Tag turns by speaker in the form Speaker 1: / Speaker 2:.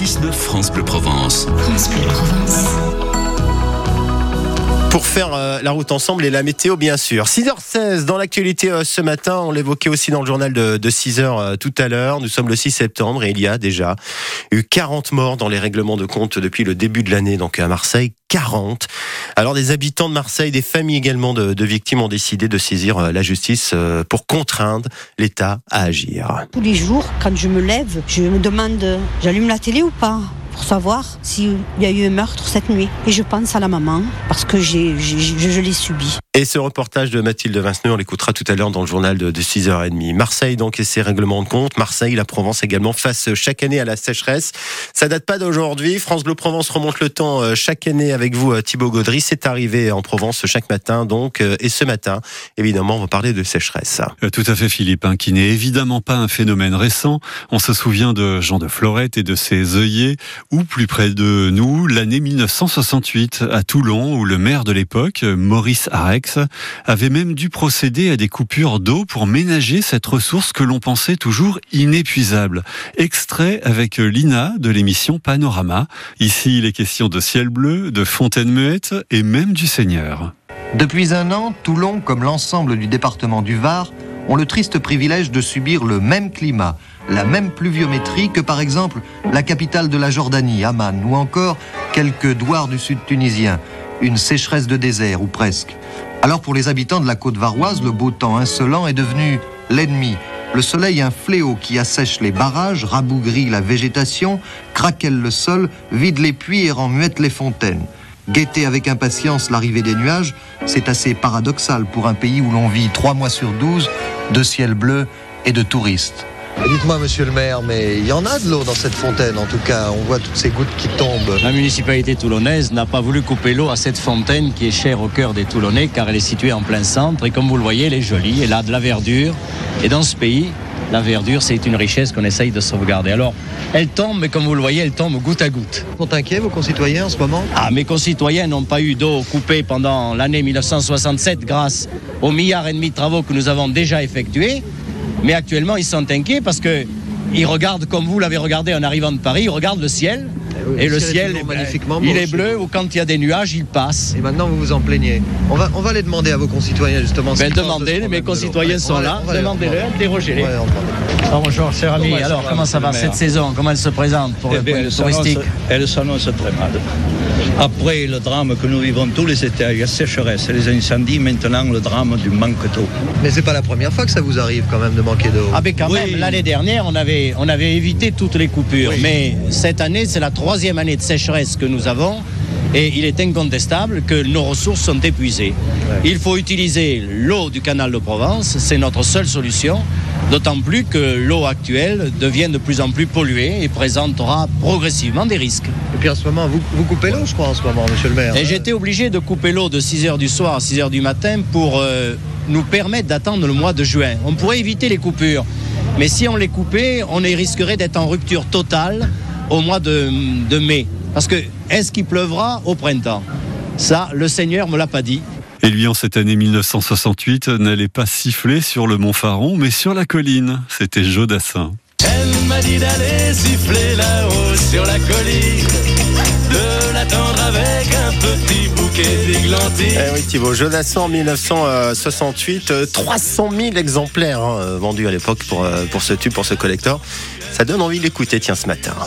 Speaker 1: 6-9 France Bleu Provence.
Speaker 2: France Bleu Provence.
Speaker 3: Pour faire euh, la route ensemble et la météo, bien sûr. 6h16 dans l'actualité euh, ce matin. On l'évoquait aussi dans le journal de, de 6h euh, tout à l'heure. Nous sommes le 6 septembre et il y a déjà eu 40 morts dans les règlements de compte depuis le début de l'année. Donc à Marseille, 40. Alors des habitants de Marseille, des familles également de, victimes ont décidé de saisir la justice pour contraindre l'État à agir.
Speaker 4: Tous les jours, quand je me lève, je me demande, j'allume la télé ou pas? Pour savoir s'il y a eu un meurtre cette nuit. Et je pense à la maman parce que j'ai, je l'ai subi.
Speaker 3: Et ce reportage de Mathilde Vinceneux, on l'écoutera tout à l'heure dans le journal de, de 6h30. Marseille donc et ses règlements de compte. Marseille, la Provence également face chaque année à la sécheresse. Ça date pas d'aujourd'hui. France Bleu Provence remonte le temps euh, chaque année avec vous euh, Thibaut Gaudry. C'est arrivé en Provence chaque matin donc. euh, Et ce matin, évidemment, on va parler de sécheresse.
Speaker 5: Euh, Tout à fait, Philippe, hein, qui n'est évidemment pas un phénomène récent. On se souvient de Jean de Florette et de ses œillets, ou plus près de nous, l'année 1968, à Toulon, où le maire de l'époque, Maurice Avait même dû procéder à des coupures d'eau pour ménager cette ressource que l'on pensait toujours inépuisable. Extrait avec Lina de l'émission Panorama. Ici, il est question de ciel bleu, de fontaine muette et même du Seigneur.
Speaker 6: Depuis un an, Toulon, comme l'ensemble du département du Var, ont le triste privilège de subir le même climat, la même pluviométrie que par exemple la capitale de la Jordanie, Amman, ou encore quelques douars du sud tunisien, une sécheresse de désert ou presque. Alors pour les habitants de la côte varoise, le beau temps insolent est devenu l'ennemi. Le soleil un fléau qui assèche les barrages, rabougrit la végétation, craquelle le sol, vide les puits et rend muettes les fontaines. Guetter avec impatience l'arrivée des nuages, c'est assez paradoxal pour un pays où l'on vit trois mois sur douze de ciel bleu et de touristes. Dites-moi, monsieur le maire, mais il y en a de l'eau dans cette fontaine, en tout cas. On voit toutes ces gouttes qui tombent.
Speaker 7: La municipalité toulonnaise n'a pas voulu couper l'eau à cette fontaine qui est chère au cœur des Toulonnais car elle est située en plein centre et comme vous le voyez, elle est jolie, elle a de la verdure. Et dans ce pays, la verdure, c'est une richesse qu'on essaye de sauvegarder. Alors, elle tombe, mais comme vous le voyez, elle tombe goutte à goutte.
Speaker 6: Ils sont inquiets, vos concitoyens, en ce moment?
Speaker 7: Ah, mes concitoyens n'ont pas eu d'eau coupée pendant l'année 1967 grâce aux milliards et demi de travaux que nous avons déjà effectués. Mais actuellement, ils sont inquiets parce que ils regardent, comme vous l'avez regardé en arrivant de Paris, ils regardent le ciel.
Speaker 6: oui,
Speaker 7: et
Speaker 6: le
Speaker 7: le
Speaker 6: ciel est
Speaker 7: eh ben,
Speaker 6: magnifiquement
Speaker 7: il est bleu ou quand il y a des nuages, il passe.
Speaker 6: Et maintenant, vous vous en plaignez. On va, on va aller demander à vos concitoyens, justement.
Speaker 7: Ben,
Speaker 6: de
Speaker 7: demandez, mes
Speaker 6: de l'eau.
Speaker 7: concitoyens sont là,
Speaker 6: aller- on va aller
Speaker 7: demandez-le,
Speaker 6: leur demander.
Speaker 7: interrogez-les.
Speaker 6: Demander.
Speaker 7: Ah, bonjour, cher ami.
Speaker 8: Comment ça
Speaker 7: Alors,
Speaker 8: va,
Speaker 7: comment ça va cette saison Comment elle se présente pour
Speaker 8: Eh
Speaker 7: le
Speaker 8: bien,
Speaker 7: point de
Speaker 8: elle
Speaker 7: touristique
Speaker 8: Elle s'annonce très mal. Après le drame que nous vivons tous les étés, la sécheresse et les incendies, maintenant le drame du manque d'eau.
Speaker 6: Mais c'est pas la première fois que ça vous arrive quand même de manquer d'eau.
Speaker 7: Ah ben quand
Speaker 8: Oui.
Speaker 7: même, l'année dernière, on avait, on avait évité toutes les coupures. Mais cette année, c'est la troisième année de sécheresse que nous avons. Et il est incontestable que nos ressources sont épuisées. Il faut utiliser l'eau du canal de Provence, c'est notre seule solution. D'autant plus que l'eau actuelle devient de plus en plus polluée et présentera progressivement des risques.
Speaker 6: Et puis en ce moment, vous, vous coupez l'eau, je crois, en ce moment, monsieur le maire.
Speaker 7: Et j'étais obligé de couper l'eau de 6h du soir à 6h du matin pour euh, nous permettre d'attendre le mois de juin. On pourrait éviter les coupures, mais si on les coupait, on risquerait d'être en rupture totale au mois de, de mai. Parce que est-ce qu'il pleuvra au printemps? Ça, le Seigneur me l'a pas dit.
Speaker 5: Et lui, en cette année 1968, n'allait pas siffler sur le Mont Faron, mais sur la colline. C'était Jodassin.
Speaker 9: Elle m'a dit d'aller siffler là-haut sur la colline, de l'attendre avec un petit bouquet d'églantines.
Speaker 3: Eh oui Thibaut, Jonasson en 1968, euh, 300 000 exemplaires hein, euh, vendus à l'époque pour, euh, pour ce tube, pour ce collector. Ça donne envie d'écouter, tiens, ce matin.